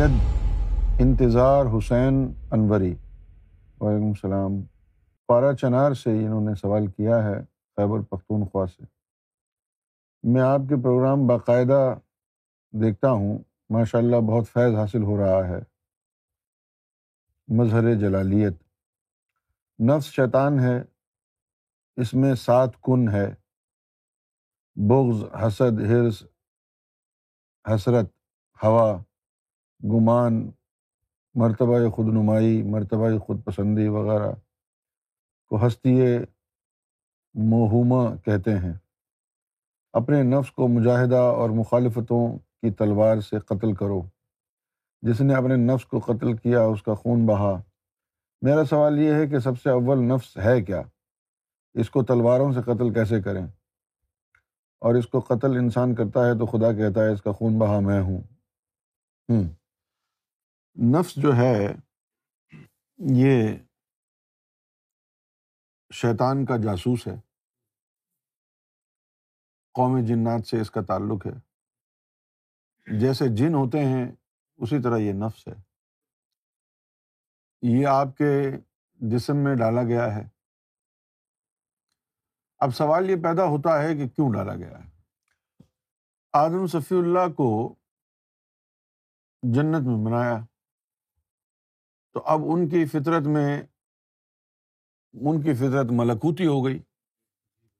سید انتظار حسین انوری۔ وعلیکم السلام۔ پارا چنار سے انہوں نے سوال کیا ہے خیبر پختونخوا سے۔ میں آپ کے پروگرام باقاعدہ دیکھتا ہوں۔ ماشاء اللہ بہت فیض حاصل ہو رہا ہے۔ مظہر جلالیت۔ نفس شیطان ہے۔ اس میں سات کن ہے۔ بغض، حسد، حرص، حسرت، ہوا۔ گمان، مرتبہ خود نمائی مرتبہ خود پسندی وغیرہ کو ہستی موہومہ کہتے ہیں۔ اپنے نفس کو مجاہدہ اور مخالفتوں کی تلوار سے قتل کرو۔ جس نے اپنے نفس کو قتل کیا، اس کا خون بہا۔ میرا سوال یہ ہے کہ سب سے اول نفس ہے کیا؟ اس کو تلواروں سے قتل کیسے کریں؟ اور اس کو قتل انسان کرتا ہے تو خدا کہتا ہے اس کا خون بہا، میں ہوں۔ نفس جو ہے، یہ شیطان کا جاسوس ہے۔ قوم جنات سے اس کا تعلق ہے۔ جیسے جن ہوتے ہیں، اسی طرح یہ نفس ہے۔ یہ آپ کے جسم میں ڈالا گیا ہے۔ اب سوال یہ پیدا ہوتا ہے کہ کیوں ڈالا گیا ہے؟ آدم صفی اللہ کو جنت میں بنایا۔ تو اب ان کی فطرت میں، ان کی فطرت ملکوتی ہو گئی۔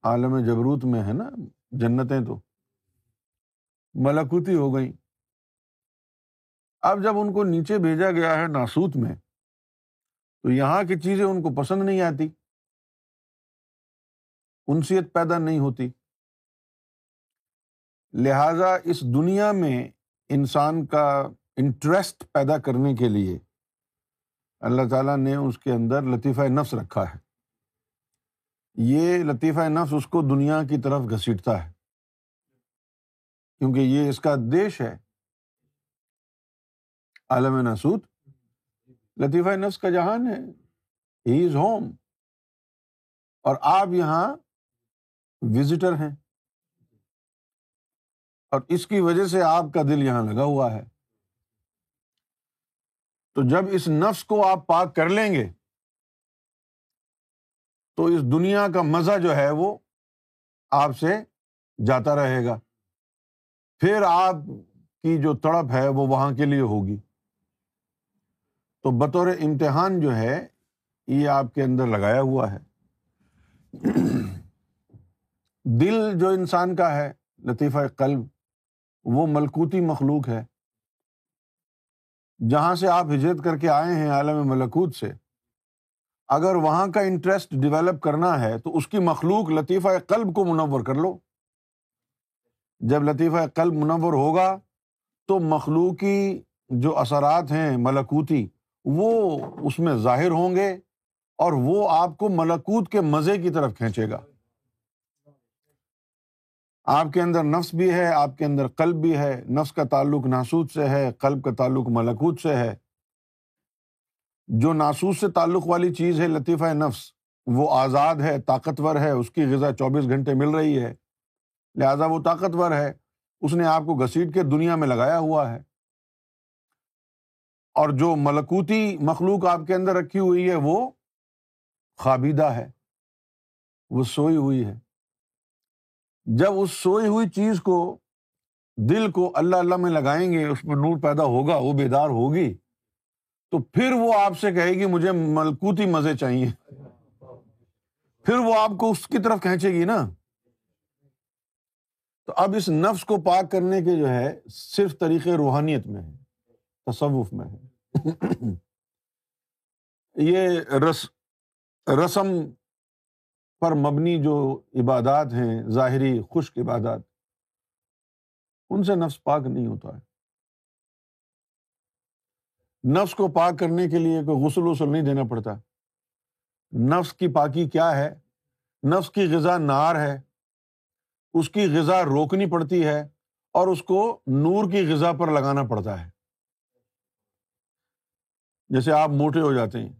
عالم جبروت میں ہے نا، جنتیں تو۔ ملکوتی ہو گئیں۔ اب جب ان کو نیچے بھیجا گیا ہے ناسوت میں، تو یہاں کی چیزیں ان کو پسند نہیں آتی۔ انسیت پیدا نہیں ہوتی۔ لہذا اس دنیا میں انسان کا انٹرسٹ پیدا کرنے کے لیے اللہ تعالیٰ نے اس کے اندر لطیفہ نفس رکھا ہے۔ یہ لطیفہ نفس اس کو دنیا کی طرف گھسیٹتا ہے۔ کیونکہ یہ اس کا دیش ہے۔ عالم نسود لطیفہ نفس کا جہان ہے۔ ہی از ہوم اور آپ یہاں وزٹر ہیں۔ اور اس کی وجہ سے آپ کا دل یہاں لگا ہوا ہے۔ تو جب اس نفس کو آپ پاک کر لیں گے، تو اس دنیا کا مزہ جو ہے وہ آپ سے جاتا رہے گا۔ پھر آپ کی جو تڑپ ہے وہ وہاں کے لیے ہوگی۔ تو بطور امتحان جو ہے، یہ آپ کے اندر لگایا ہوا ہے۔ دل جو انسان کا ہے، لطیفہ قلب، وہ ملکوتی مخلوق ہے۔ جہاں سے آپ ہجرت کر کے آئے ہیں عالم ملکوت سے، اگر وہاں کا انٹرسٹ ڈیولپ کرنا ہے تو اس کی مخلوق لطیفہ قلب کو منور کر لو۔ جب لطیفہ قلب منور ہوگا تو مخلوقی جو اثرات ہیں ملکوتی، وہ اس میں ظاہر ہوں گے اور وہ آپ کو ملکوت کے مزے کی طرف کھینچے گا۔ آپ کے اندر نفس بھی ہے، آپ کے اندر قلب بھی ہے۔ نفس کا تعلق ناسود سے ہے، قلب کا تعلق ملکوت سے ہے۔ جو ناسود سے تعلق والی چیز ہے، لطیفہ نفس، وہ آزاد ہے، طاقتور ہے، اس کی غذا چوبیس گھنٹے مل رہی ہے۔ لہٰذا وہ طاقتور ہے۔ اس نے آپ کو گھسیٹ کے دنیا میں لگایا ہوا ہے۔ اور جو ملکوتی مخلوق آپ کے اندر رکھی ہوئی ہے، وہ خابیدہ ہے۔ وہ سوئی ہوئی ہے۔ جب اس سوئی ہوئی چیز کو دل کو اللہ اللہ میں لگائیں گے، اس میں نور پیدا ہوگا، وہ بیدار ہوگی، تو پھر وہ آپ سے کہے گی، مجھے ملکوتی مزے چاہیے۔ پھر وہ آپ کو اس کی طرف کھینچے گی نا۔ تو اب اس نفس کو پاک کرنے کے جو ہے، صرف طریقے روحانیت میں ہے تصوف میں ہے یہ رس، رسم پر مبنی جو عبادات ہیں، ظاہری خشک عبادات، ان سے نفس پاک نہیں ہوتا ہے۔ نفس کو پاک کرنے کے لیے کوئی غسل وسل نہیں دینا پڑتا۔ نفس کی پاکی کیا ہے؟ نفس کی غذا نار ہے۔ اس کی غذا روکنی پڑتی ہے اور اس کو نور کی غذا پر لگانا پڑتا ہے۔ جیسے آپ موٹے ہو جاتے ہیں،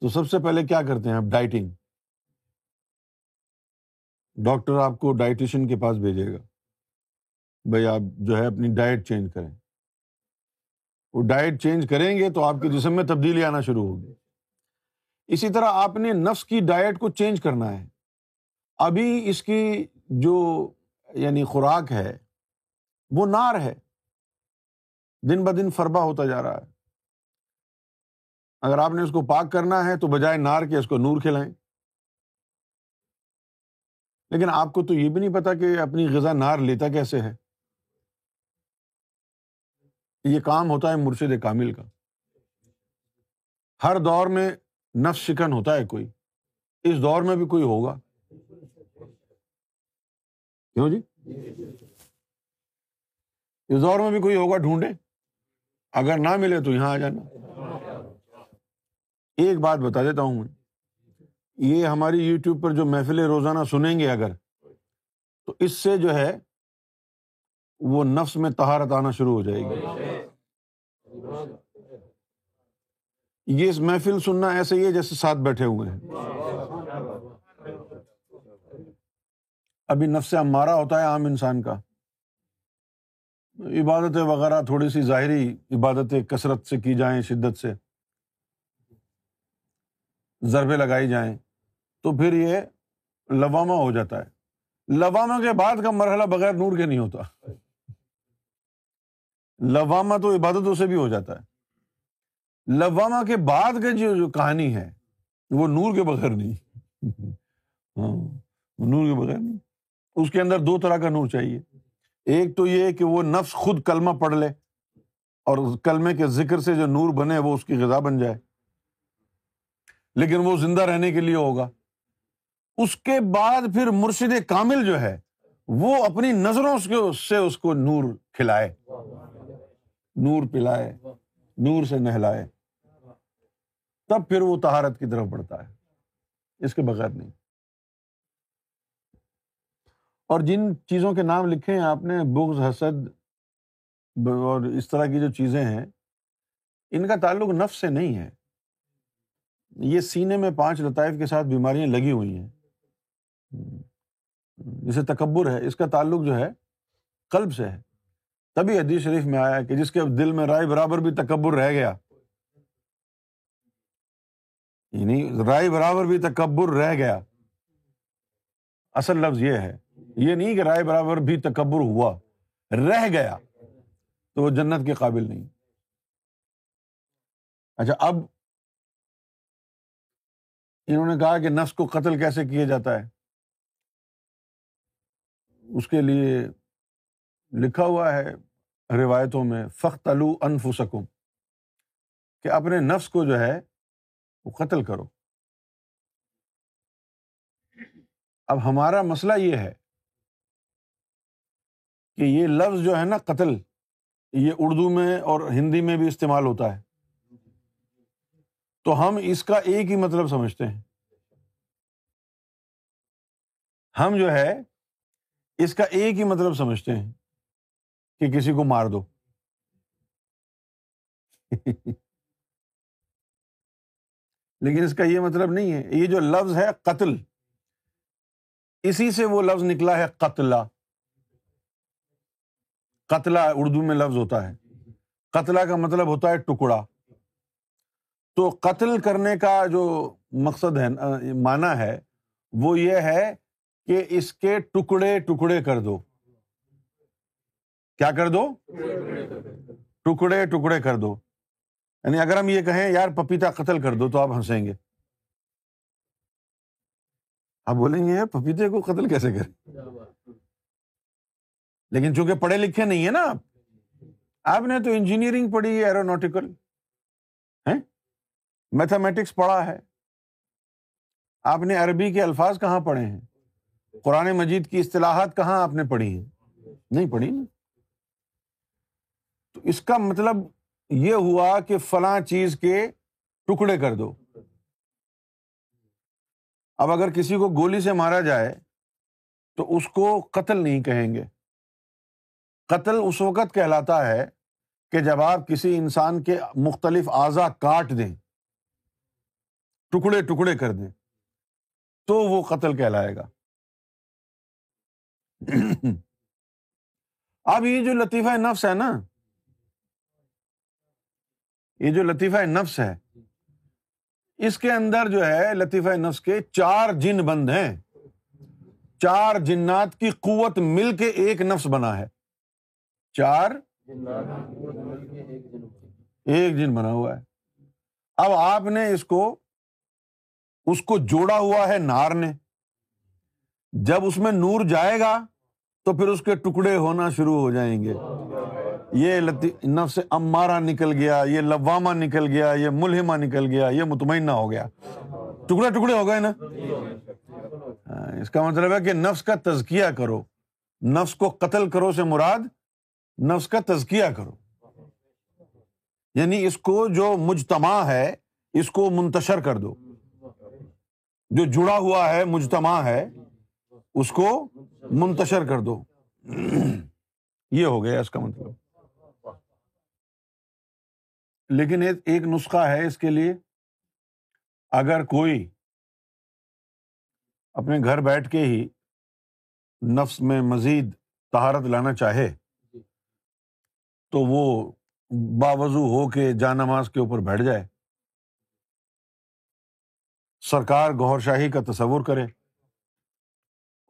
تو سب سے پہلے کیا کرتے ہیں آپ؟ ڈائٹنگ۔ ڈاکٹر آپ کو ڈائٹیشین کے پاس بھیجے گا۔ بھائی آپ جو ہے اپنی ڈائٹ چینج کریں۔ وہ ڈائٹ چینج کریں گے تو آپ کے جسم میں تبدیلی آنا شروع ہوگی۔ اسی طرح آپ نے نفس کی ڈائٹ کو چینج کرنا ہے۔ ابھی اس کی جو یعنی خوراک ہے، وہ نار ہے۔ دن ب دن فربا ہوتا جا رہا ہے۔ اگر آپ نے اس کو پاک کرنا ہے تو بجائے نار کے اس کو نور کھلائیں۔ لیکن آپ کو تو یہ بھی نہیں پتا کہ اپنی غذا نار لیتا کیسے ہے؟ یہ کام ہوتا ہے مرشد کامل کا۔ ہر دور میں نفس شکن ہوتا ہے کوئی۔ اس دور میں بھی کوئی ہوگا۔ کیوں جی؟ اس دور میں بھی کوئی ہوگا ڈھونڈے اگر نہ ملے تو یہاں آ جانا۔ ایک بات بتا دیتا ہوں میں۔ یہ ہماری یوٹیوب پر جو محفلیں روزانہ سنیں گے اگر، تو اس سے جو ہے، وہ نفس میں تہارت آنا شروع ہو جائے گی۔ یہ اس محفل سننا ایسے ہی ہے جیسے ساتھ بیٹھے ہوئے ہیں۔ ابھی نفس ہمارا ہوتا ہے عام انسان کا۔ عبادتیں وغیرہ تھوڑی سی ظاہری عبادتیں کثرت سے کی جائیں، شدت سے۔ ضربے لگائی جائیں۔ تو پھر یہ لواما ہو جاتا ہے۔ لواما کے بعد کا مرحلہ بغیر نور کے نہیں ہوتا۔ لواما تو عبادتوں سے بھی ہو جاتا ہے۔ لواما کے بعد کی جو کہانی ہے، وہ نور کے بغیر نہیں۔ ہاں نور کے بغیر نہیں۔ اس کے اندر دو طرح کا نور چاہیے۔ ایک تو یہ کہ وہ نفس خود کلمہ پڑھ لے اور کلمے کے ذکر سے جو نور بنے، وہ اس کی غذا بن جائے۔ لیکن وہ زندہ رہنے کے لیے ہوگا۔ اس کے بعد پھر مرشد کامل جو ہے، وہ اپنی نظروں سے اس کو نور کھلائے۔ نور پلائے، نور سے نہلائے۔ تب پھر وہ تہارت کی طرف بڑھتا ہے۔ اس کے بغیر نہیں۔ اور جن چیزوں کے نام لکھے ہیں، آپ نے بغض، حسد اور اس طرح کی جو چیزیں ہیں، ان کا تعلق نفس سے نہیں ہے۔ یہ سینے میں پانچ لطائف کے ساتھ بیماریاں لگی ہوئی ہیں۔ جسے تکبر ہے، اس کا تعلق جو ہے، قلب سے ہے۔ تبھی حدیث شریف میں آیا کہ جس کے دل میں رائے برابر بھی تکبر رہ گیا۔ یعنی رائے برابر بھی تکبر رہ گیا۔ اصل لفظ یہ ہے۔ یہ نہیں کہ رائے برابر بھی تکبر ہوا، رہ گیا۔ تو وہ جنت کے قابل نہیں۔ اچھا اب انہوں نے کہا کہ نفس کو قتل کیسے کیا جاتا ہے؟ اس کے لیے لکھا ہوا ہے روایتوں میں فخت الو انف سکم کہ اپنے نفس کو جو ہے وہ قتل کرو۔ اب ہمارا مسئلہ یہ ہے کہ یہ لفظ جو ہے نا قتل، یہ اردو میں اور ہندی میں بھی استعمال ہوتا ہے۔ تو ہم اس کا ایک ہی مطلب سمجھتے ہیں۔ ہم جو ہے اس کا ایک ہی مطلب سمجھتے ہیں کہ کسی کو مار دو۔ لیکن اس کا یہ مطلب نہیں ہے۔ یہ جو لفظ ہے قتل، اسی سے وہ لفظ نکلا ہے قتلا قتلا اردو میں لفظ ہوتا ہے۔ قتلا کا مطلب ہوتا ہے ٹکڑا۔ تو قتل کرنے کا جو مقصد ہے مانا ہے، وہ یہ ہے کہ اس کے ٹکڑے ٹکڑے کر دو۔ کیا کر دو؟ ٹکڑے ٹکڑے کر دو۔ یعنی اگر ہم یہ کہیں، یار پپیتا قتل کر دو تو آپ ہنسیں گے۔ آپ بولیں گے پپیتے کو قتل کیسے کریں؟ لیکن چونکہ پڑھے لکھے نہیں ہے نا آپ آپ نے تو انجینئرنگ پڑھی ہے ایرونوٹیکل میتھمیٹکس پڑھا ہے۔ آپ نے عربی کے الفاظ کہاں پڑھے ہیں؟ قرآن مجید کی اصطلاحات کہاں آپ نے پڑھی ہیں؟ نہیں پڑھی نا۔ تو اس کا مطلب یہ ہوا کہ فلاں چیز کے ٹکڑے کر دو۔ اب اگر کسی کو گولی سے مارا جائے تو اس کو قتل نہیں کہیں گے۔ قتل اس وقت کہلاتا ہے کہ جب آپ کسی انسان کے مختلف اعضا کاٹ دیں، ٹکڑے ٹکڑے کر دیں، تو وہ قتل کہلائے گا۔ اب یہ جو لطیفہ نفس ہے نا، یہ جو لطیفہ نفس ہے، اس کے اندر جو ہے لطیفہ نفس کے چار جن بند ہیں۔ چار جنات کی قوت مل کے ایک نفس بنا ہے۔ چار ایک جن بنا ہوا ہے۔ اب آپ نے اس کو اس کو جوڑا ہوا ہے نار نے۔ جب اس میں نور جائے گا تو پھر اس کے ٹکڑے ہونا شروع ہو جائیں گے۔ یہ نفس امارا نکل گیا، یہ لواما نکل گیا، یہ ملحما نکل گیا، یہ مطمئنہ ہو گیا۔ ٹکڑے ٹکڑے ہو گئے نا؟ اس کا مطلب ہے کہ نفس کا تزکیہ کرو۔ نفس کو قتل کرو سے مراد نفس کا تزکیہ کرو۔ یعنی اس کو جو مجتمع ہے، اس کو منتشر کر دو۔ جو جڑا ہوا ہے، مجتمع ہے اس کو منتشر کر دو۔ یہ ہو گیا اس کا مطلب۔ لیکن ایک نسخہ ہے اس کے لیے۔ اگر کوئی اپنے گھر بیٹھ کے ہی نفس میں مزید تہارت لانا چاہے، تو وہ باوضو ہو کے جا نماز کے اوپر بیٹھ جائے۔ سرکار گور شاہی کا تصور کرے۔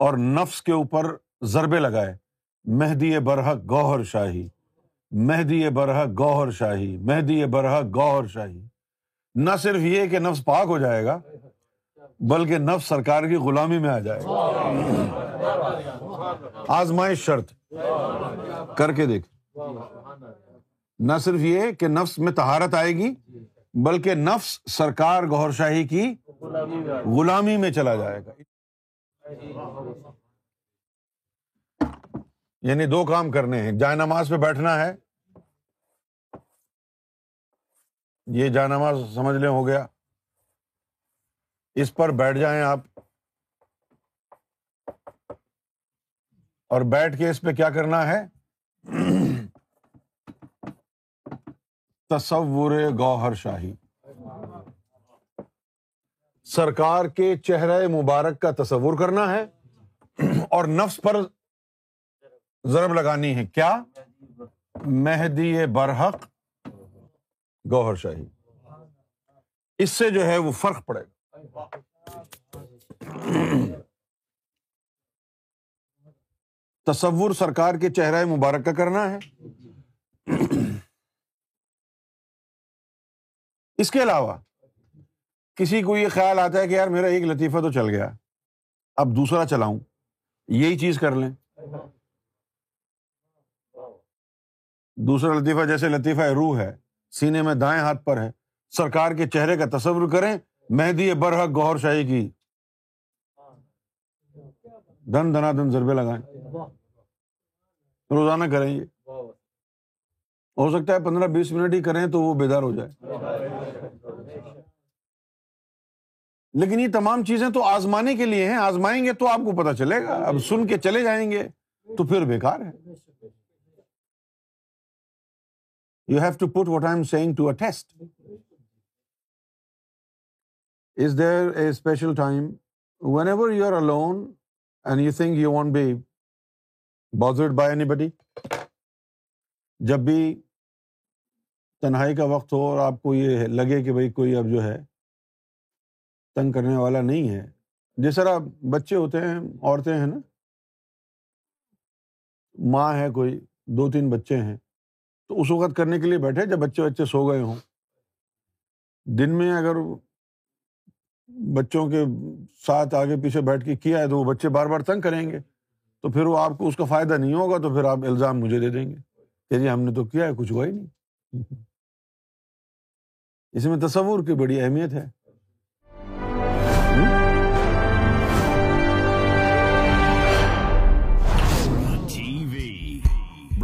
اور نفس کے اوپر ضربے لگائے۔ مہدی برحق گوہر شاہی۔ مہدی برحق گوہر شاہی۔ مہدی برحق گوہر شاہی۔ نہ صرف یہ کہ نفس پاک ہو جائے گا، بلکہ نفس سرکار کی غلامی میں آ جائے گا۔ آزمائش شرط۔ کر کے دیکھ۔ نہ صرف یہ کہ نفس میں تہارت آئے گی، بلکہ نفس سرکار گور شاہی کی غلامی میں چلا جائے گا۔ یعنی دو کام کرنے ہیں۔ جائے نماز پہ بیٹھنا ہے۔ یہ جائے نماز سمجھ لیں، ہو گیا۔ اس پر بیٹھ جائیں آپ۔ اور بیٹھ کے اس پہ کیا کرنا ہے؟ تصور گوہر شاہی۔ سرکار کے چہرے مبارک کا تصور کرنا ہے اور نفس پر ضرب لگانی ہے۔ کیا؟ مہدی برحق گوہر شاہی۔ اس سے جو ہے وہ فرق پڑے گا۔ تصور سرکار کے چہرہ مبارک کا کرنا ہے۔ اس کے علاوہ کسی کو یہ خیال آتا ہے کہ یار میرا ایک لطیفہ تو چل گیا۔ اب دوسرا چلاؤں۔ یہی چیز کر لیں۔ دوسرا لطیفہ جیسے لطیفہ روح ہے، سینے میں دائیں ہاتھ پر ہے۔ سرکار کے چہرے کا تصور کریں۔ مہدی برحق گور شاہی کی۔ دن دنا دن ضربے لگائیں۔ روزانہ کریں یہ۔ ہو سکتا ہے پندرہ بیس منٹ ہی کریں تو وہ بیدار ہو جائے۔ لیکن یہ تمام چیزیں تو آزمانے کے لیے ہیں۔ آزمائیں گے تو آپ کو پتا چلے گا۔ اب سن کے چلے جائیں گے تو پھر بیکار ہے۔ You have to put what I am saying to at least is there a special time whenever you are alone and you think you want be bothered by anybody جب بھی تنہائی کا وقت ہو اور آپ کو یہ لگے کہ بھائی کوئی اب جو ہے تنگ کرنے والا نہیں ہے۔ جس طرح بچے ہوتے ہیں، عورتیں ہیں نا۔ ماں ہے کوئی، دو تین بچے ہیں۔ تو اس وقت کرنے کے لیے بیٹھے جب بچے بچے سو گئے ہوں۔ دن میں اگر بچوں کے ساتھ آگے پیچھے بیٹھ کے کیا ہے تو وہ بچے بار بار تنگ کریں گے۔ تو پھر وہ آپ کو اس کا فائدہ نہیں ہوگا تو پھر آپ الزام مجھے دے دیں گے کہ جی ہم نے تو کیا ہے، کچھ ہوا ہی نہیں۔ اس میں تصور کی بڑی اہمیت ہے۔